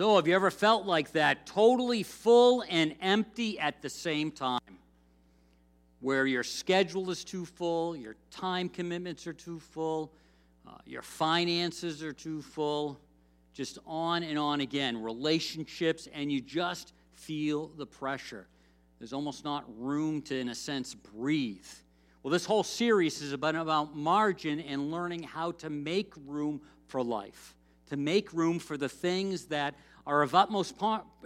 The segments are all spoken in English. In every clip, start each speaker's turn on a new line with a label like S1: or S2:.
S1: So, have you ever felt like that? Totally full and empty at the same time. Where your schedule is too full, your time commitments are too full, uh, your finances are too full, just on and on again. Relationships, and you just feel the pressure. There's almost not room to, in a sense, breathe. Well, this whole series is about, about margin and learning how to make room for life, to make room for the things that are of utmost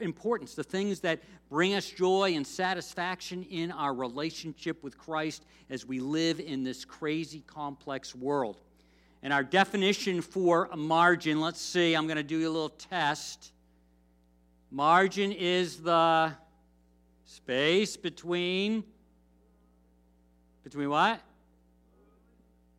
S1: importance, the things that bring us joy and satisfaction in our relationship with Christ as we live in this crazy, complex world. And our definition for a margin, let's see, I'm going to do a little test. Margin is the space between between what?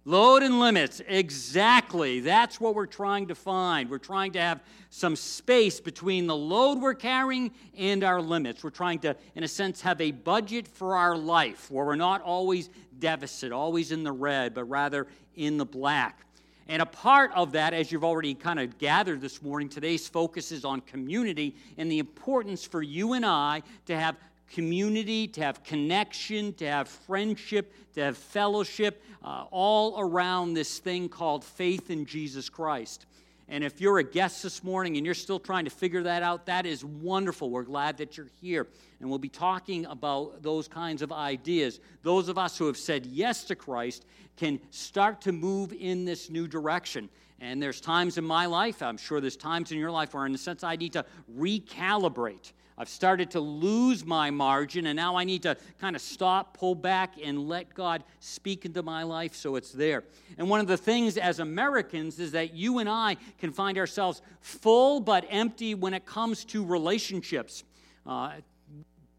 S1: Load and limits, exactly. That's what we're trying to find. We're trying to have some space between the load we're carrying and our limits. We're trying to, in a sense, have a budget for our life where we're not always deficit, always in the red, but rather in the black. And a part of that, as you've already kind of gathered this morning, today's focus is on community and the importance for you and I to have community, to have connection, to have friendship, to have fellowship, uh, all around this thing called faith in Jesus Christ. And if you're a guest this morning and you're still trying to figure that out, that is wonderful. We're glad that you're here. And we'll be talking about those kinds of ideas. Those of us who have said yes to Christ can start to move in this new direction. And there's times in my life, I'm sure there's times in your life where, in a sense, I need to recalibrate. I've started to lose my margin, and now I need to kind of stop, pull back, and let God speak into my life so it's there. And one of the things as Americans is that you and I can find ourselves full but empty when it comes to relationships. Uh,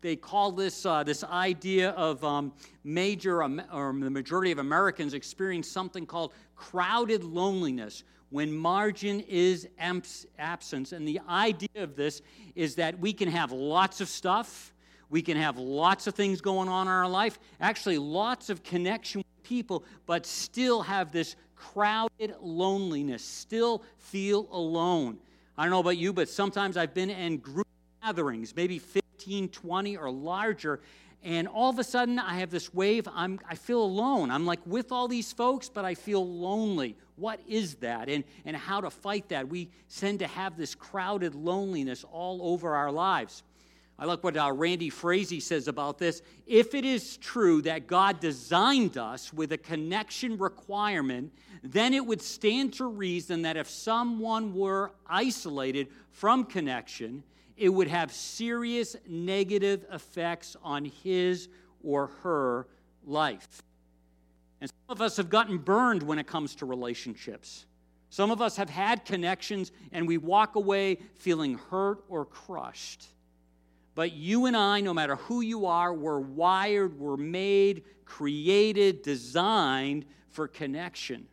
S1: they call this uh, this idea of um, major or the majority of Americans experience something called crowded loneliness when margin is absence. And the idea of this is that we can have lots of stuff, we can have lots of things going on in our life, actually, lots of connection with people, but still have this crowded loneliness, still feel alone. I don't know about you, but sometimes I've been in group gatherings, maybe 15, 20 or larger, and all of a sudden I have this wave. I'm, I feel alone. I'm like with all these folks, but I feel lonely. What is that? And, and how to fight that? We tend to have this crowded loneliness all over our lives. I like what uh, Randy Frazee says about this. If it is true that God designed us with a connection requirement, then it would stand to reason that if someone were isolated from connection, it would have serious negative effects on his or her life. And some of us have gotten burned when it comes to relationships. Some of us have had connections and we walk away feeling hurt or crushed. But you and I, no matter who you are, we're wired, we're made, created, designed for connection.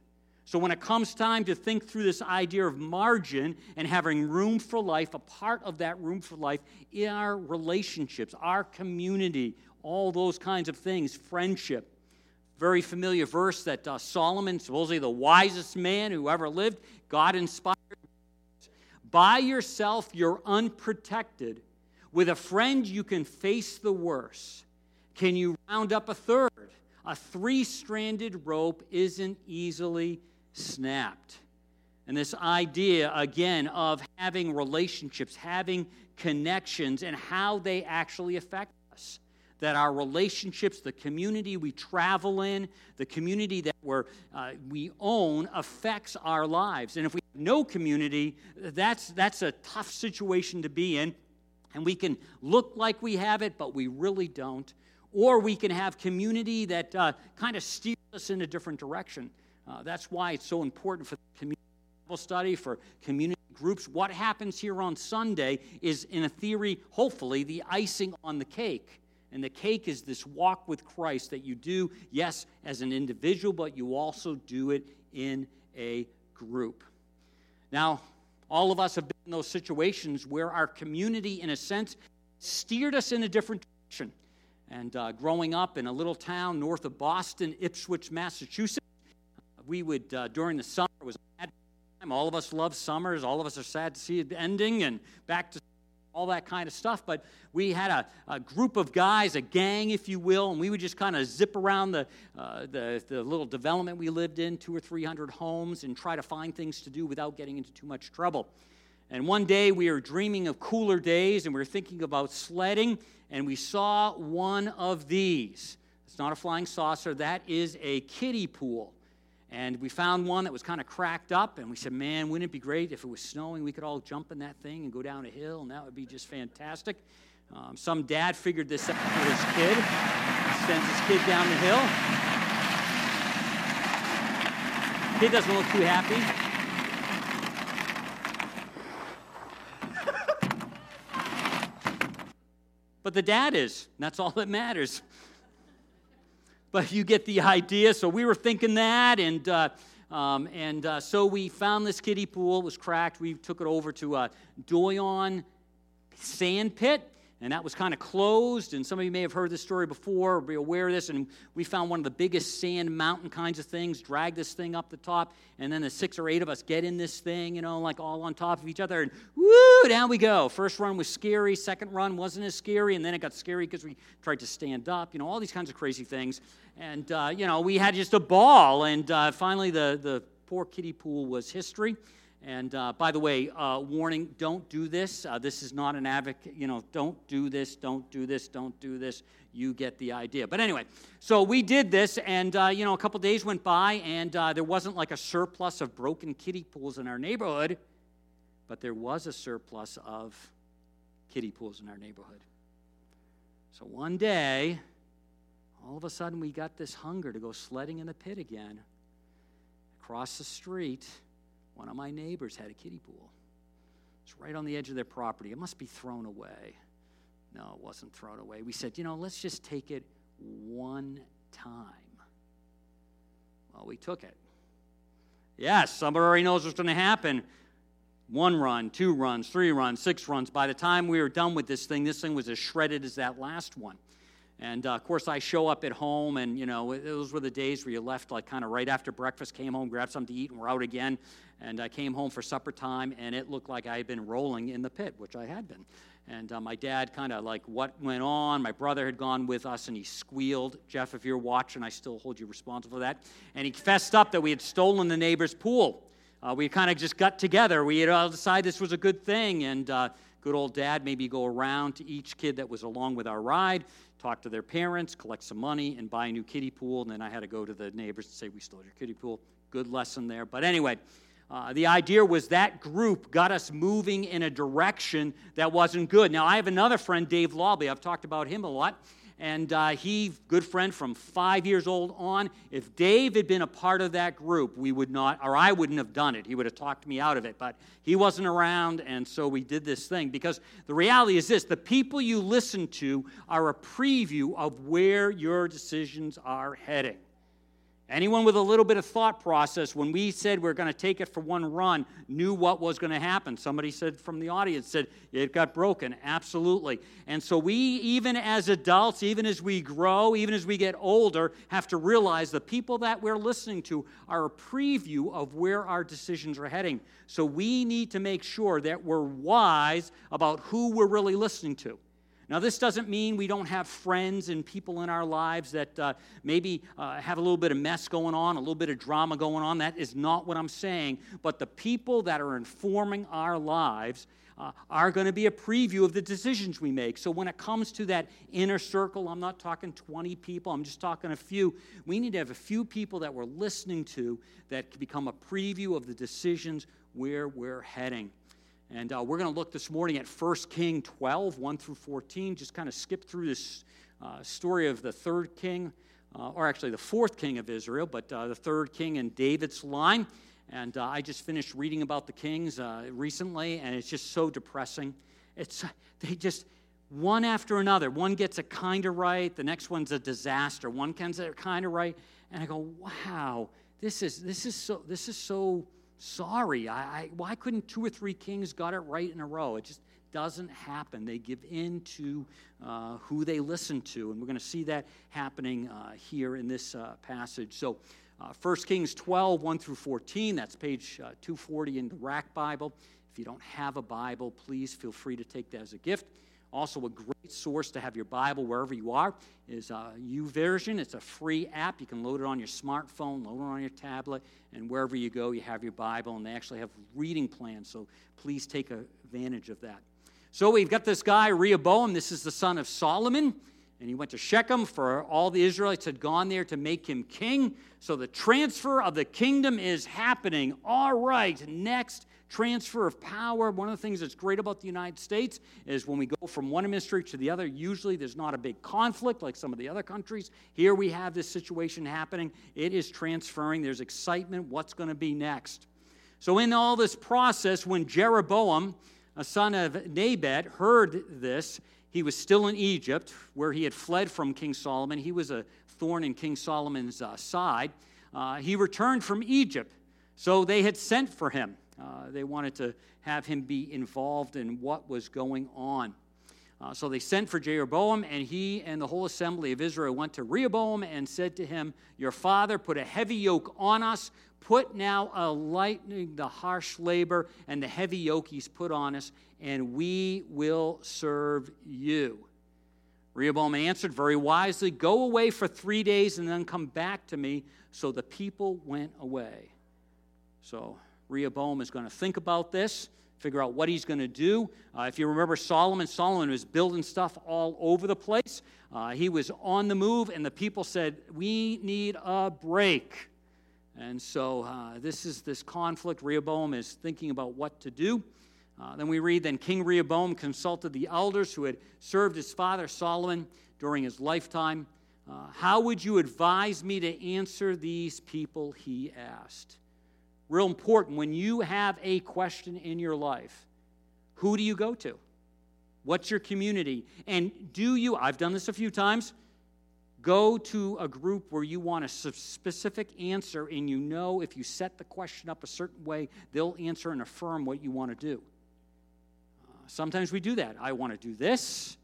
S1: So, when it comes time to think through this idea of margin and having room for life, a part of that room for life in our relationships, our community, all those kinds of things, friendship. Very familiar verse that uh, Solomon, supposedly the wisest man who ever lived, God inspired. By yourself, you're unprotected. With a friend, you can face the worst. Can you round up a third? A three stranded rope isn't easily snapped. And this idea, again, of having relationships, having connections, and how they actually affect us. That our relationships, the community we travel in, the community that we're, uh, we own, affects our lives. And if we have no community, that's, that's a tough situation to be in. And we can look like we have it, but we really don't. Or we can have community that uh, kind of steers us in a different direction. Uh, that's why it's so important for community study, for community groups. What happens here on Sunday is, in a theory, hopefully, the icing on the cake. And the cake is this walk with Christ that you do, yes, as an individual, but you also do it in a group. Now, all of us have been in those situations where our community, in a sense, steered us in a different direction. And uh, growing up in a little town north of Boston, Ipswich, Massachusetts, we would, uh, during the summer, was All of us love summers. All of us are sad to see it ending and back to all that kind of stuff. But we had a, a, group of guys, a gang, if you will, and we would just kind of zip around the, uh, the, the, little development we lived in, two or three hundred homes, and try to find things to do without getting into too much trouble. And one day we were dreaming of cooler days and we were thinking about sledding, and we saw one of these. It's not a flying saucer, that is a kiddie pool. And we found one that was kind of cracked up, and we said, Man, wouldn't it be great if it was snowing? We could all jump in that thing and go down a hill, and that would be just fantastic. Um, some dad figured this out for his kid, sends his kid down the hill. Kid doesn't look too happy. but the dad is. that's all that matters but you get the idea. So we were thinking that, and uh, um, and uh, so we found this kiddie pool. It was cracked. We took it over to a Doyon sand pit and that was kind of closed. And some of you may have heard this story before or be aware of this. And we found one of the biggest sand mountain kinds of things, drag this thing up the top, and then the six or eight of us get in this thing, you know, like all on top of each other, and woo, down we go. First run was scary, second run wasn't as scary, and then it got scary because we tried to stand up, you know, all these kinds of crazy things. And, uh, you know, we had just a ball. And uh, finally, the, the poor kiddie pool was history. And uh, by the way, uh, warning don't do this. Uh, this is not an advocate, you know, don't do this, don't do this, don't do this. You get the idea. But anyway, so we did this, and, uh, you know, a couple days went by, and uh, there wasn't like a surplus of broken kiddie pools in our neighborhood, but there was a surplus of kiddie pools in our neighborhood. So one day, all of a sudden, we got this hunger to go sledding in the pit again. Across the street, one of my neighbors had a kiddie pool. It's right on the edge of their property. It must be thrown away. No, it wasn't thrown away. We said, you know, let's just take it one time. Well, we took it. Yes, somebody already knows what's going to happen. One run, two runs, three runs, six runs. By the time we were done with this thing, this thing was as shredded as that last one. And uh, of course, I show up at home, and you know, those were the days where you left like kind of right after breakfast, came home, grabbed something to eat, and we're out again. And I came home for supper time, and it looked like I had been rolling in the pit, which I had been. And uh, my dad kind of like, what went on? My brother had gone with us, and he squealed. Jeff, if you're watching, I still hold you responsible for that. And he fessed up that we had stolen the neighbor's pool. Uh, we kind of just got together. We had all decided this was a good thing, and uh, good old dad maybe go around to each kid that was along with our ride talk to their parents, collect some money, and buy a new kiddie pool. And then I had to go to the neighbors and say, We stole your kiddie pool. Good lesson there. But anyway, uh, the idea was that group got us moving in a direction that wasn't good. Now, I have another friend, Dave Lawley. I've talked about him a lot and uh, he, good friend from five years old on. If Dave had been a part of that group, we would not, or I wouldn't have done it. He would have talked me out of it, but he wasn't around, and so we did this thing. Because the reality is this the people you listen to are a preview of where your decisions are heading. Anyone with a little bit of thought process, when we said we are going to take it for one run, knew what was going to happen. Somebody said from the audience, said it got broken. Absolutely. And so we, even as adults, even as we grow, even as we get older, have to realize the people that we're listening to are a preview of where our decisions are heading. So we need to make sure that we're wise about who we're really listening to. Now, this doesn't mean we don't have friends and people in our lives that uh, maybe uh, have a little bit of mess going on, a little bit of drama going on. That is not what I'm saying. But the people that are informing our lives uh, are going to be a preview of the decisions we make. So, when it comes to that inner circle, I'm not talking 20 people, I'm just talking a few. We need to have a few people that we're listening to that can become a preview of the decisions where we're heading. And uh, we're going to look this morning at 1 King 12, 1 through 14. Just kind of skip through this uh, story of the third king, uh, or actually the fourth king of Israel, but uh, the third king in David's line. And uh, I just finished reading about the kings uh, recently, and it's just so depressing. It's, they just, one after another, one gets it kind of right, the next one's a disaster. One gets it kind of right, and I go, wow, this is, this is so, this is so sorry. I, I, why couldn't two or three kings got it right in a row? It just doesn't happen. They give in to uh, who they listen to, and we're going to see that happening uh, here in this uh, passage. So, Uh, 1 Kings 12, 1 through 14, that's page uh, 240 in the Rack Bible. If you don't have a Bible, please feel free to take that as a gift. Also, a great source to have your Bible wherever you are is uh, YouVersion. It's a free app. You can load it on your smartphone, load it on your tablet, and wherever you go, you have your Bible. And they actually have reading plans, so please take advantage of that. So we've got this guy, Rehoboam. This is the son of Solomon. And he went to Shechem, for all the Israelites had gone there to make him king. So the transfer of the kingdom is happening. All right, next transfer of power. One of the things that's great about the United States is when we go from one administration to the other, usually there's not a big conflict like some of the other countries. Here we have this situation happening. It is transferring, there's excitement. What's going to be next? So, in all this process, when Jeroboam, a son of Nebat, heard this, he was still in Egypt, where he had fled from King Solomon. He was a thorn in King Solomon's uh, side. Uh, he returned from Egypt, so they had sent for him. Uh, they wanted to have him be involved in what was going on. Uh, so they sent for Jeroboam, and he and the whole assembly of Israel went to Rehoboam and said to him, Your father put a heavy yoke on us. Put now a lightening the harsh labor and the heavy yoke he's put on us, and we will serve you. Rehoboam answered very wisely, Go away for three days and then come back to me. So the people went away. So Rehoboam is going to think about this, figure out what he's going to do. Uh, if you remember Solomon, Solomon was building stuff all over the place. Uh, he was on the move, and the people said, We need a break. And so uh, this is this conflict. Rehoboam is thinking about what to do. Uh, then we read, Then King Rehoboam consulted the elders who had served his father Solomon during his lifetime. Uh, How would you advise me to answer these people? He asked real important when you have a question in your life. Who do you go to? What's your community? And do you i've done this a few times go to a group where you want a specific answer and you know if you set the question up a certain way they'll answer and affirm what you want to do. Uh, sometimes we do that. I want to do this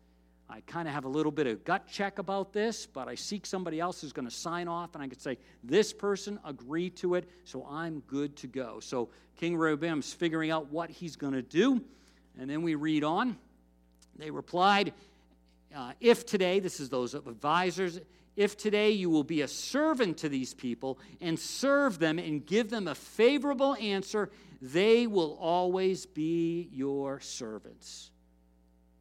S1: I kind of have a little bit of gut check about this, but I seek somebody else who's going to sign off, and I could say, This person agreed to it, so I'm good to go. So King Rehoboam's figuring out what he's going to do. And then we read on. They replied, uh, If today, this is those advisors, if today you will be a servant to these people and serve them and give them a favorable answer, they will always be your servants.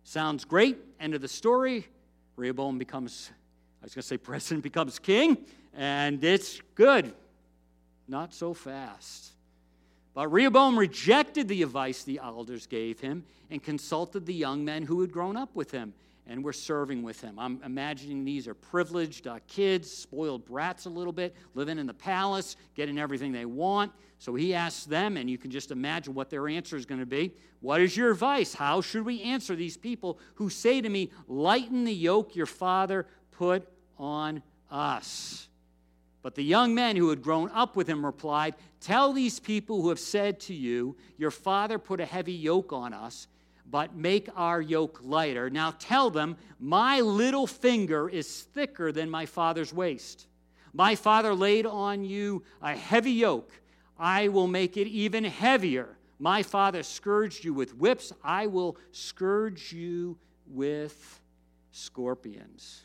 S1: Sounds great. End of the story. Rehoboam becomes, I was going to say president, becomes king, and it's good. Not so fast. But Rehoboam rejected the advice the elders gave him and consulted the young men who had grown up with him and we're serving with him. I'm imagining these are privileged uh, kids, spoiled brats a little bit, living in the palace, getting everything they want. So he asks them, and you can just imagine what their answer is going to be. What is your advice? How should we answer these people who say to me, Lighten the yoke your father put on us? But the young men who had grown up with him replied, Tell these people who have said to you, Your father put a heavy yoke on us but make our yoke lighter. Now tell them, My little finger is thicker than my father's waist. My father laid on you a heavy yoke. I will make it even heavier. My father scourged you with whips. I will scourge you with scorpions.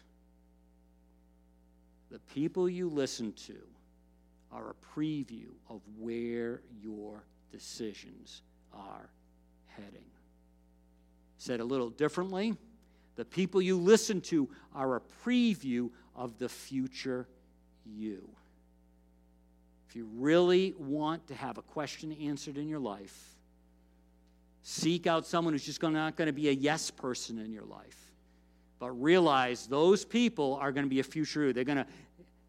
S1: The people you listen to are a preview of where your decisions are heading. Said a little differently, the people you listen to are a preview of the future you. If you really want to have a question answered in your life, seek out someone who's just not going to be a yes person in your life. But realize those people are going to be a future you. They're going to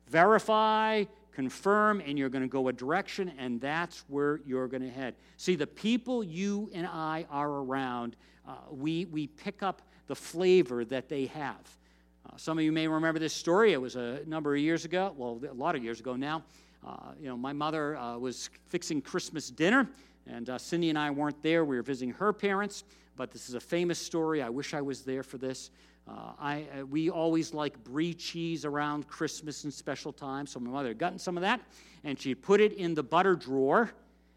S1: verify, confirm, and you're going to go a direction, and that's where you're going to head. See, the people you and I are around uh, we, we pick up the flavor that they have. Uh, some of you may remember this story. It was a number of years ago, well, a lot of years ago now. Uh, you know, my mother uh, was fixing Christmas dinner. And uh, Cindy and I weren't there. We were visiting her parents, but this is a famous story. I wish I was there for this. Uh, I, uh, we always like brie cheese around Christmas and special times, so my mother had gotten some of that, and she put it in the butter drawer,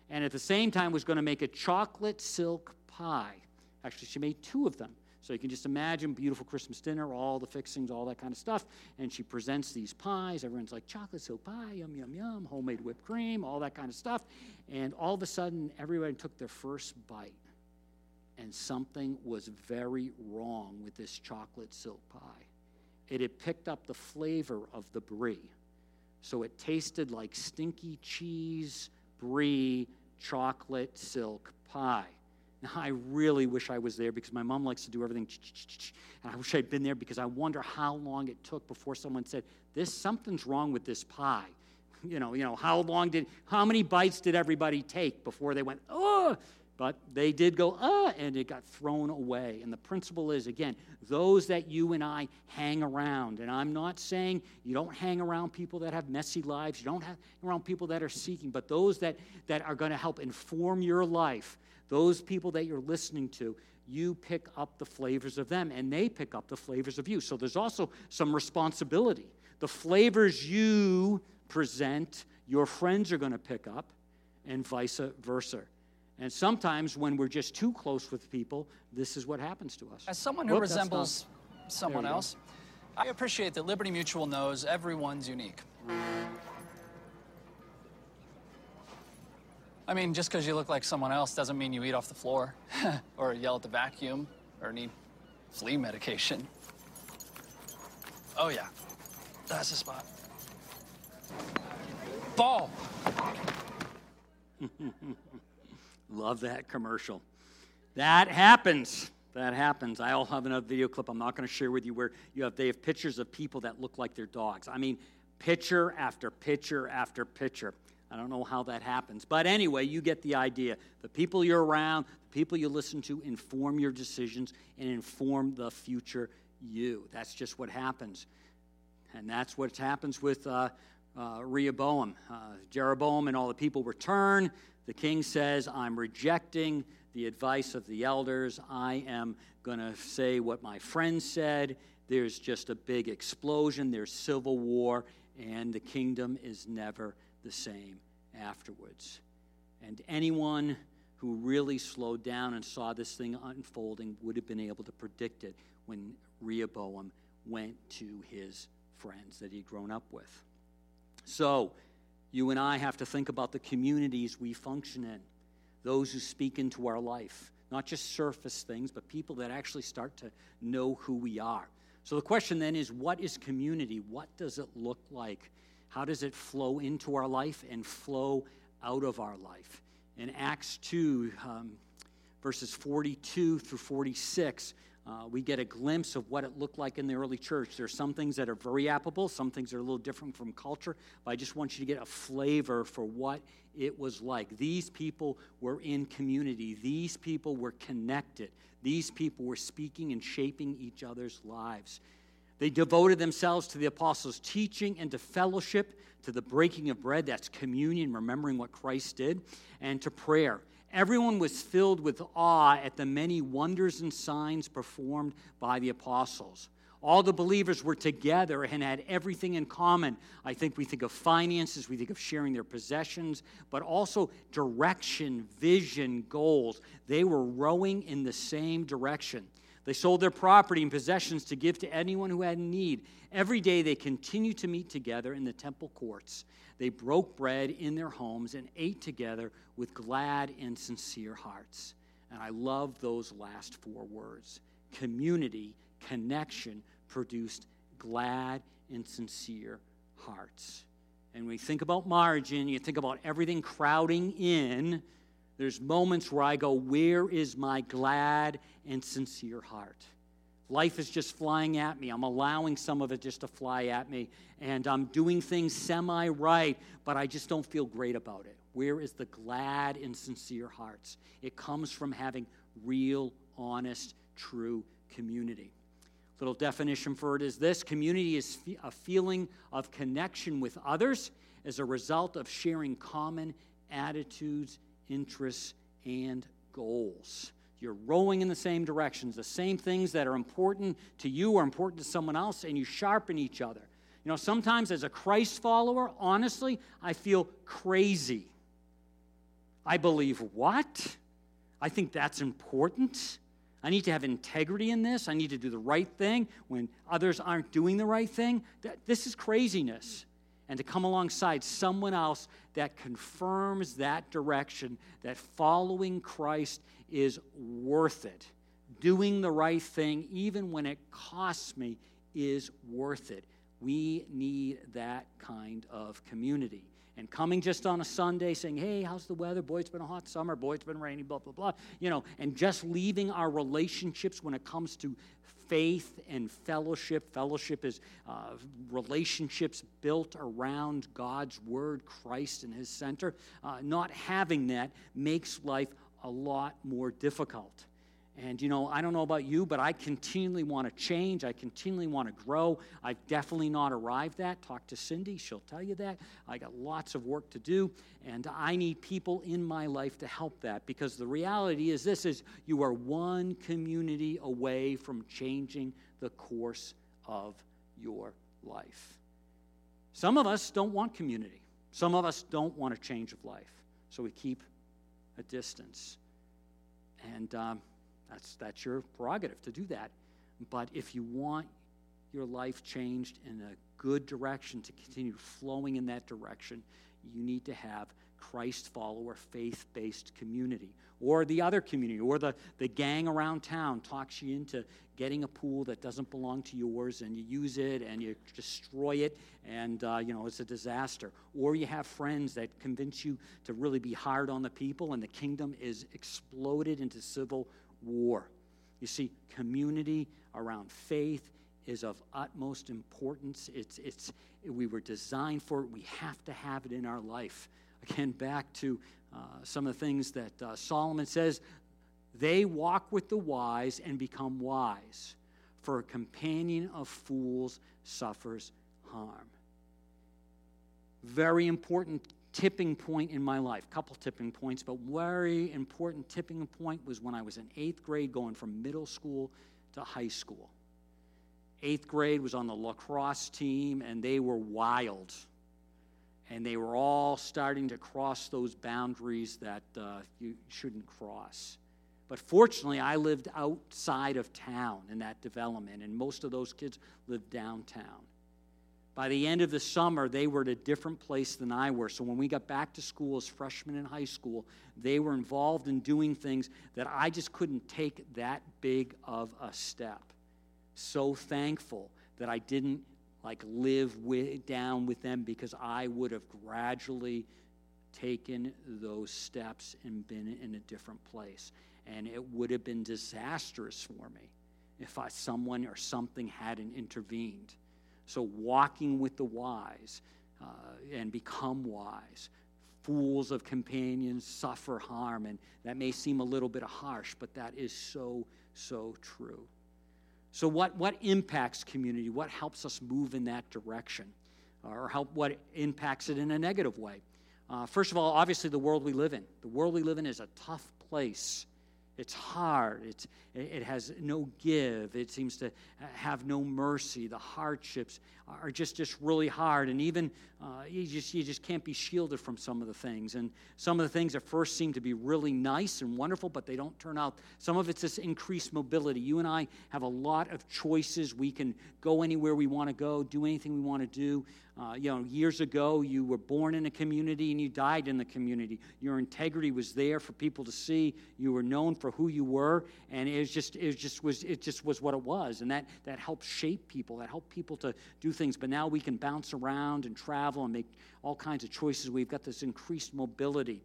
S1: and at the same time was going to make a chocolate silk pie. Actually, she made two of them. So you can just imagine beautiful Christmas dinner, all the fixings, all that kind of stuff. And she presents these pies. Everyone's like, chocolate silk pie, yum, yum, yum, homemade whipped cream, all that kind of stuff. And all of a sudden, everybody took their first bite. And something was very wrong with this chocolate silk pie. It had picked up the flavor of the brie. So it tasted like stinky cheese, brie, chocolate silk pie. Now, I really wish I was there because my mom likes to do everything. And I wish I'd been there because I wonder how long it took before someone said, "This something's wrong with this pie." You know, you know, how long did, how many bites did everybody take before they went, "Oh"? But they did go, "Ah," and it got thrown away. And the principle is, again, those that you and I hang around. And I'm not saying you don't hang around people that have messy lives. You don't hang around people that are seeking, but those that that are going to help inform your life those people that you're listening to, you pick up the flavors of them and they pick up the flavors of you. So there's also some responsibility. The flavors you present, your friends are going to pick up, and vice versa. And sometimes when we're just too close with people, this is what happens to us.
S2: As someone who Whoop, resembles not... someone else, I appreciate that Liberty Mutual knows everyone's unique. I mean, just because you look like someone else doesn't mean you eat off the floor, or yell at the vacuum, or need flea medication. Oh, yeah. That's the spot. Ball!
S1: Love that commercial. That happens. That happens. I'll have another video clip I'm not going to share with you where you have they have pictures of people that look like their dogs. I mean, picture after picture after picture. I don't know how that happens. But anyway, you get the idea. The people you're around, the people you listen to, inform your decisions and inform the future you. That's just what happens. And that's what happens with uh, uh, Rehoboam. Uh, Jeroboam and all the people return. The king says, I'm rejecting the advice of the elders. I am going to say what my friend said. There's just a big explosion, there's civil war, and the kingdom is never the same afterwards. And anyone who really slowed down and saw this thing unfolding would have been able to predict it when Rehoboam went to his friends that he'd grown up with. So, you and I have to think about the communities we function in, those who speak into our life, not just surface things, but people that actually start to know who we are. So, the question then is what is community? What does it look like? How does it flow into our life and flow out of our life? In Acts 2, um, verses 42 through 46, uh, we get a glimpse of what it looked like in the early church. There's some things that are very applicable, some things are a little different from culture, but I just want you to get a flavor for what it was like. These people were in community, these people were connected, these people were speaking and shaping each other's lives. They devoted themselves to the apostles' teaching and to fellowship, to the breaking of bread, that's communion, remembering what Christ did, and to prayer. Everyone was filled with awe at the many wonders and signs performed by the apostles. All the believers were together and had everything in common. I think we think of finances, we think of sharing their possessions, but also direction, vision, goals. They were rowing in the same direction. They sold their property and possessions to give to anyone who had need. Every day they continued to meet together in the temple courts. They broke bread in their homes and ate together with glad and sincere hearts. And I love those last four words community, connection produced glad and sincere hearts. And we think about margin, you think about everything crowding in there's moments where I go, Where is my glad and sincere heart? Life is just flying at me. I'm allowing some of it just to fly at me, and I'm doing things semi right, but I just don't feel great about it. Where is the glad and sincere hearts? It comes from having real, honest, true community. Little definition for it is this community is a feeling of connection with others as a result of sharing common attitudes interests, and goals. You're rowing in the same directions. The same things that are important to you are important to someone else, and you sharpen each other. You know, sometimes as a Christ follower, honestly, I feel crazy. I believe what? I think that's important. I need to have integrity in this. I need to do the right thing when others aren't doing the right thing. This is craziness. And to come alongside someone else that confirms that direction, that following Christ is worth it. Doing the right thing, even when it costs me, is worth it. We need that kind of community. And coming just on a Sunday saying, hey, how's the weather? Boy, it's been a hot summer. Boy, it's been rainy, blah, blah, blah. You know, and just leaving our relationships when it comes to faith and fellowship. Fellowship is uh, relationships built around God's Word, Christ, and His center. Uh, not having that makes life a lot more difficult. And, you know, I don't know about you, but I continually want to change. I continually want to grow. I've definitely not arrived at. Talk to Cindy, she'll tell you that. I got lots of work to do, and I need people in my life to help that because the reality is this is you are one community away from changing the course of your life. Some of us don't want community. Some of us don't want a change of life. So we keep a distance. And um, that's, that's your prerogative to do that. But if you want your life changed in a good direction to continue flowing in that direction, you need to have Christ follower, faith based community. Or the other community, or the, the gang around town talks you into getting a pool that doesn't belong to yours and you use it and you destroy it and uh, you know it's a disaster. Or you have friends that convince you to really be hard on the people and the kingdom is exploded into civil war. You see, community around faith is of utmost importance. It's, it's, we were designed for it. We have to have it in our life. Again, back to uh, some of the things that uh, Solomon says they walk with the wise and become wise, for a companion of fools suffers harm. Very important tipping point in my life, couple tipping points, but very important tipping point was when I was in eighth grade going from middle school to high school. Eighth grade was on the lacrosse team, and they were wild. And they were all starting to cross those boundaries that uh, you shouldn't cross. But fortunately, I lived outside of town in that development, and most of those kids lived downtown. By the end of the summer, they were at a different place than I were. So when we got back to school as freshmen in high school, they were involved in doing things that I just couldn't take that big of a step. So thankful that I didn't like live with, down with them because I would have gradually taken those steps and been in a different place. And it would have been disastrous for me if I, someone or something hadn't intervened. So, walking with the wise uh, and become wise. Fools of companions suffer harm, and that may seem a little bit harsh, but that is so, so true. So, what, what impacts community? What helps us move in that direction? Or help what impacts it in a negative way? Uh, first of all, obviously, the world we live in. The world we live in is a tough place. It's hard. It's, it has no give. It seems to uh, have no mercy. The hardships are just, just really hard. And even uh, you, just, you just can't be shielded from some of the things. And some of the things at first seem to be really nice and wonderful, but they don't turn out. Some of it's this increased mobility. You and I have a lot of choices. We can go anywhere we want to go, do anything we want to do. Uh, you know, years ago, you were born in a community and you died in the community. Your integrity was there for people to see. You were known for who you were, and it was just, it just was, it just was what it was. And that that helped shape people. That helped people to do things. But now we can bounce around and travel and make all kinds of choices. We've got this increased mobility.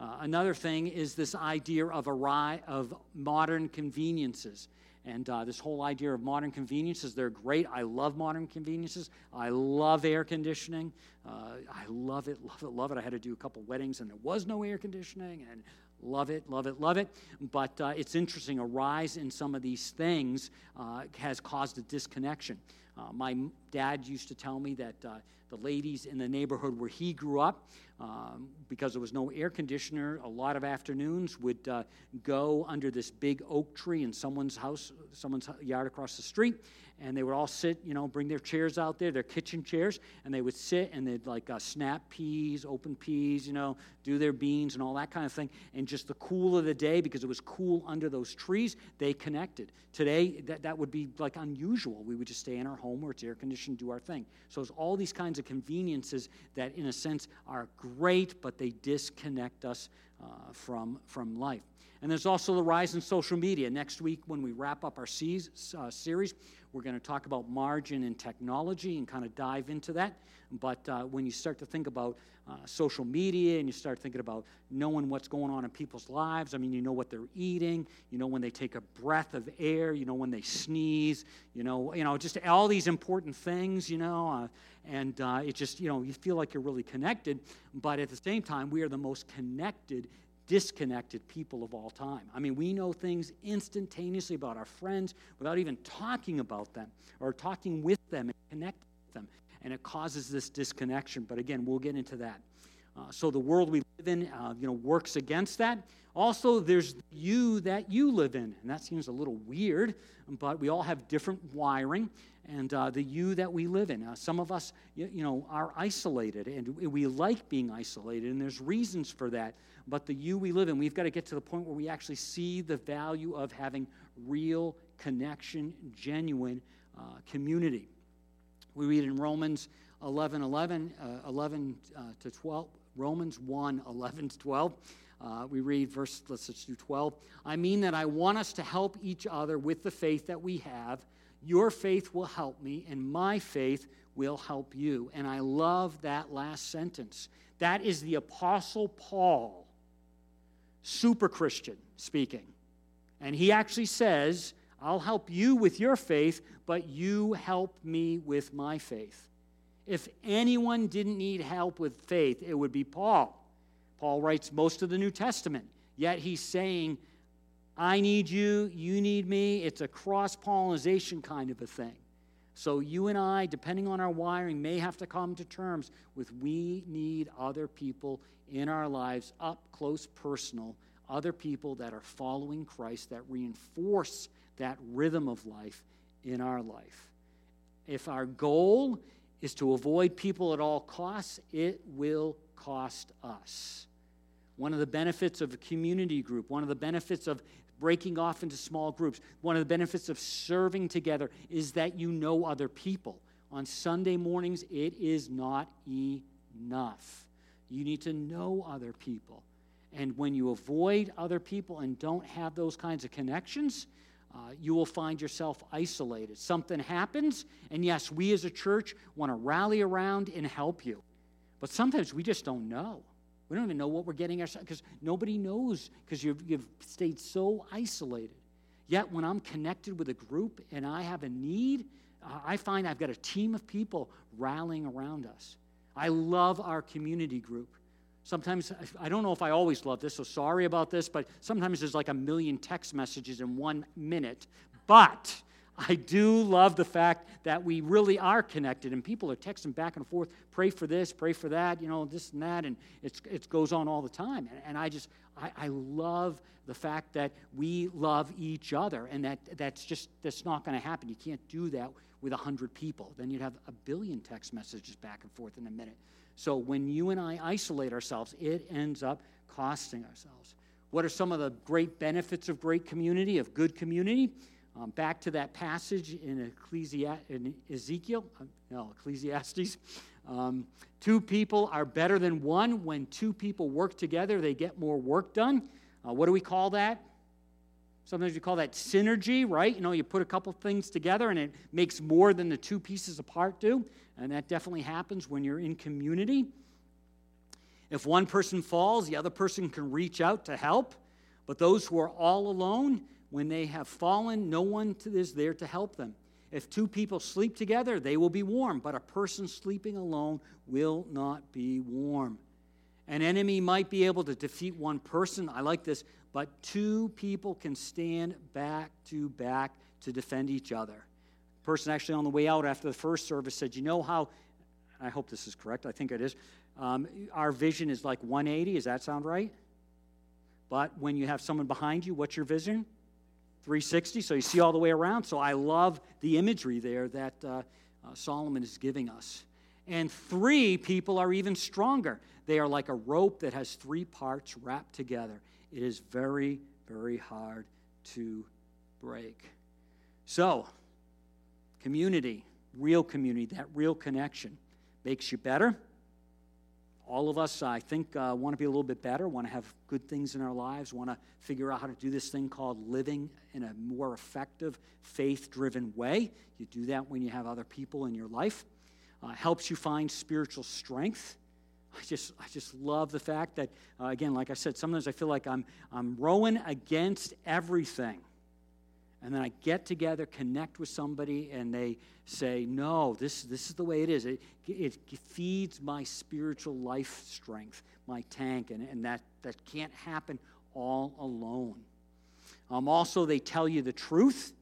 S1: Uh, another thing is this idea of a ri- of modern conveniences. And uh, this whole idea of modern conveniences, they're great. I love modern conveniences. I love air conditioning. Uh, I love it, love it, love it. I had to do a couple weddings and there was no air conditioning, and love it, love it, love it. But uh, it's interesting, a rise in some of these things uh, has caused a disconnection. Uh, my dad used to tell me that uh, the ladies in the neighborhood where he grew up, um, because there was no air conditioner, a lot of afternoons would uh, go under this big oak tree in someone's house, someone's yard across the street, and they would all sit, you know, bring their chairs out there, their kitchen chairs, and they would sit and they'd like uh, snap peas, open peas, you know, do their beans and all that kind of thing. And just the cool of the day, because it was cool under those trees, they connected. Today, that, that would be like unusual. We would just stay in our home where it's air conditioned, do our thing. So it's all these kinds of conveniences that, in a sense, are great, but they disconnect us uh, from, from life. And there's also the rise in social media. Next week, when we wrap up our uh, series, we're going to talk about margin and technology and kind of dive into that. But uh, when you start to think about uh, social media and you start thinking about knowing what's going on in people's lives, I mean, you know what they're eating, you know when they take a breath of air, you know when they sneeze, you know, you know, just all these important things, you know, uh, and uh, it just, you know, you feel like you're really connected. But at the same time, we are the most connected disconnected people of all time. I mean, we know things instantaneously about our friends without even talking about them or talking with them and connecting with them. And it causes this disconnection. But again, we'll get into that. Uh, so the world we live in, uh, you know, works against that. Also, there's you that you live in, and that seems a little weird, but we all have different wiring, and uh, the you that we live in. Uh, some of us, you, you, know, are isolated, and we like being isolated, and there's reasons for that. But the you we live in, we've got to get to the point where we actually see the value of having real connection, genuine uh, community. We read in Romans 11, 11, uh, 11 uh, to 12, Romans 1, 11 to 12. Uh, we read verse, let's just do 12. I mean that I want us to help each other with the faith that we have. Your faith will help me, and my faith will help you. And I love that last sentence. That is the Apostle Paul, super Christian, speaking. And he actually says, I'll help you with your faith, but you help me with my faith. If anyone didn't need help with faith, it would be Paul. Paul writes most of the New Testament, yet he's saying, I need you, you need me. It's a cross pollination kind of a thing. So you and I, depending on our wiring, may have to come to terms with we need other people in our lives, up close, personal, other people that are following Christ, that reinforce that rhythm of life in our life. If our goal is to avoid people at all costs, it will cost us. One of the benefits of a community group, one of the benefits of breaking off into small groups, one of the benefits of serving together is that you know other people. On Sunday mornings, it is not enough. You need to know other people. And when you avoid other people and don't have those kinds of connections, uh, you will find yourself isolated. Something happens, and yes, we as a church want to rally around and help you. But sometimes we just don't know. We don't even know what we're getting ourselves because nobody knows because you've, you've stayed so isolated. Yet when I'm connected with a group and I have a need, I find I've got a team of people rallying around us. I love our community group. Sometimes, I don't know if I always love this, so sorry about this, but sometimes there's like a million text messages in one minute. But I do love the fact that we really are connected and people are texting back and forth, pray for this, pray for that, you know, this and that, and it's, it goes on all the time. And, and I just, I, I, love the fact that we love each other and that that's just, that's not going to happen. You can't do that with 100 people. Then you'd have a billion text messages back and forth in a minute. So when you and I isolate ourselves, it ends up costing ourselves. What are some of the great benefits of great community, of good community? Um, back to that passage in, Ecclesi- in Ezekiel, uh, no, Ecclesiastes. Um, two people are better than one. When two people work together, they get more work done. Uh, what do we call that? Sometimes we call that synergy, right? You know, you put a couple things together and it makes more than the two pieces apart do. And that definitely happens when you're in community. If one person falls, the other person can reach out to help. But those who are all alone, when they have fallen, no one is there to help them. If two people sleep together, they will be warm, but a person sleeping alone will not be warm. An enemy might be able to defeat one person. I like this, but two people can stand back to back to defend each other. person actually on the way out after the first service said, You know how, I hope this is correct, I think it is, um, our vision is like 180. Does that sound right? But when you have someone behind you, what's your vision? 360. So you see all the way around. So I love the imagery there that uh, uh, Solomon is giving us. And three people are even stronger. They are like a rope that has three parts wrapped together. It is very, very hard to break. So, community, real community, that real connection makes you better. All of us, I think, uh, want to be a little bit better, want to have good things in our lives, want to figure out how to do this thing called living in a more effective, faith driven way. You do that when you have other people in your life. Uh, helps you find spiritual strength. I just, I just love the fact that, uh, again, like I said, sometimes I feel like I'm, I'm rowing against everything. And then I get together, connect with somebody, and they say, No, this, this is the way it is. It, it feeds my spiritual life strength, my tank, and, and that, that can't happen all alone. Um, also, they tell you the truth.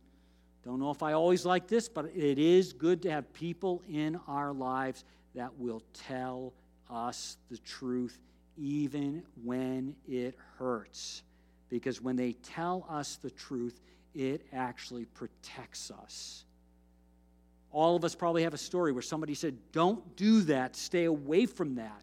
S1: Don't know if I always like this, but it is good to have people in our lives that will tell us the truth even when it hurts. Because when they tell us the truth, it actually protects us. All of us probably have a story where somebody said, Don't do that, stay away from that.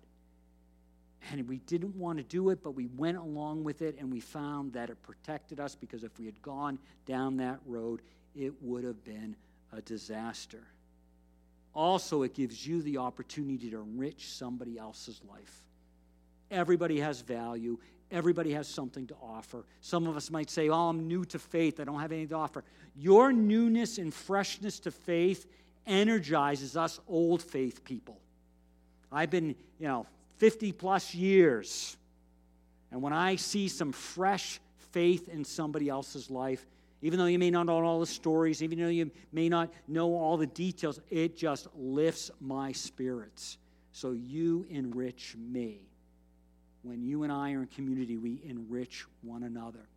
S1: And we didn't want to do it, but we went along with it and we found that it protected us because if we had gone down that road, it would have been a disaster. Also, it gives you the opportunity to enrich somebody else's life. Everybody has value. Everybody has something to offer. Some of us might say, Oh, I'm new to faith. I don't have anything to offer. Your newness and freshness to faith energizes us old faith people. I've been, you know, 50 plus years. And when I see some fresh faith in somebody else's life, even though you may not know all the stories, even though you may not know all the details, it just lifts my spirits. So you enrich me when you and I are in community, we enrich one another.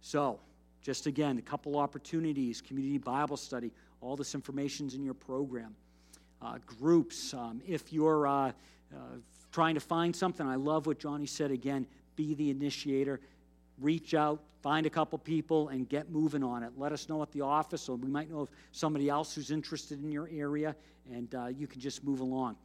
S1: So, just again, a couple opportunities community Bible study, all this information's in your program. Uh, groups, um, if you're uh, uh, trying to find something, I love what Johnny said again be the initiator. Reach out, find a couple people, and get moving on it. Let us know at the office, or we might know of somebody else who's interested in your area, and uh, you can just move along.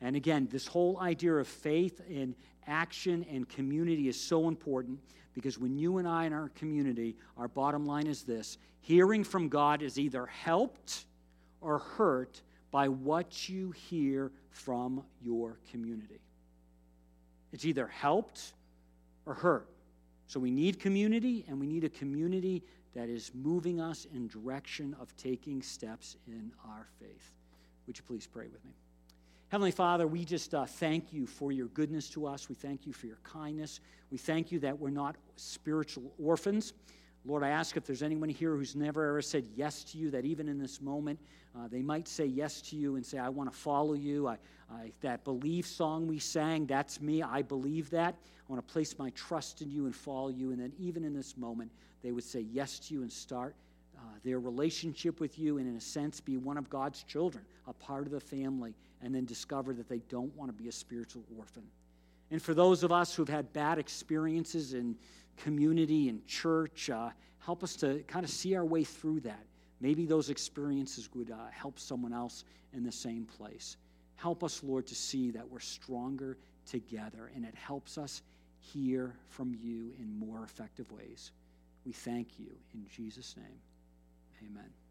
S1: And again, this whole idea of faith and action and community is so important because when you and I in our community, our bottom line is this hearing from God is either helped or hurt by what you hear from your community. It's either helped or hurt. So we need community, and we need a community that is moving us in direction of taking steps in our faith. Would you please pray with me? Heavenly Father, we just uh, thank you for your goodness to us. We thank you for your kindness. We thank you that we're not spiritual orphans. Lord, I ask if there's anyone here who's never ever said yes to you, that even in this moment, uh, they might say yes to you and say, I want to follow you. I, I, that believe song we sang, that's me. I believe that. I want to place my trust in you and follow you. And then, even in this moment, they would say yes to you and start uh, their relationship with you and, in a sense, be one of God's children, a part of the family and then discover that they don't want to be a spiritual orphan. And for those of us who've had bad experiences in community and church, uh, help us to kind of see our way through that. Maybe those experiences would uh, help someone else in the same place. Help us, Lord, to see that we're stronger together, and it helps us hear from you in more effective ways. We thank you in Jesus' name. Amen.